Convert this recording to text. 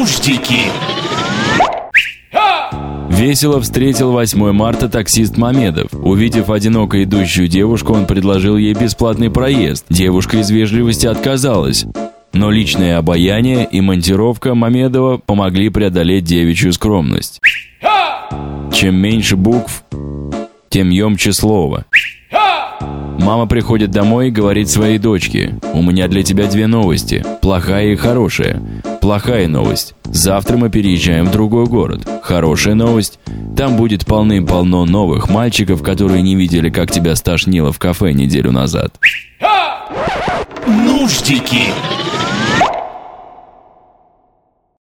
Нуждики. Весело встретил 8 марта таксист Мамедов. Увидев одиноко идущую девушку, он предложил ей бесплатный проезд. Девушка из вежливости отказалась. Но личное обаяние и монтировка Мамедова помогли преодолеть девичью скромность. Чем меньше букв, тем емче слово. Мама приходит домой и говорит своей дочке, «У меня для тебя две новости, плохая и хорошая. Плохая новость. Завтра мы переезжаем в другой город. Хорошая новость. Там будет полным-полно новых мальчиков, которые не видели, как тебя стошнило в кафе неделю назад». Нуждики.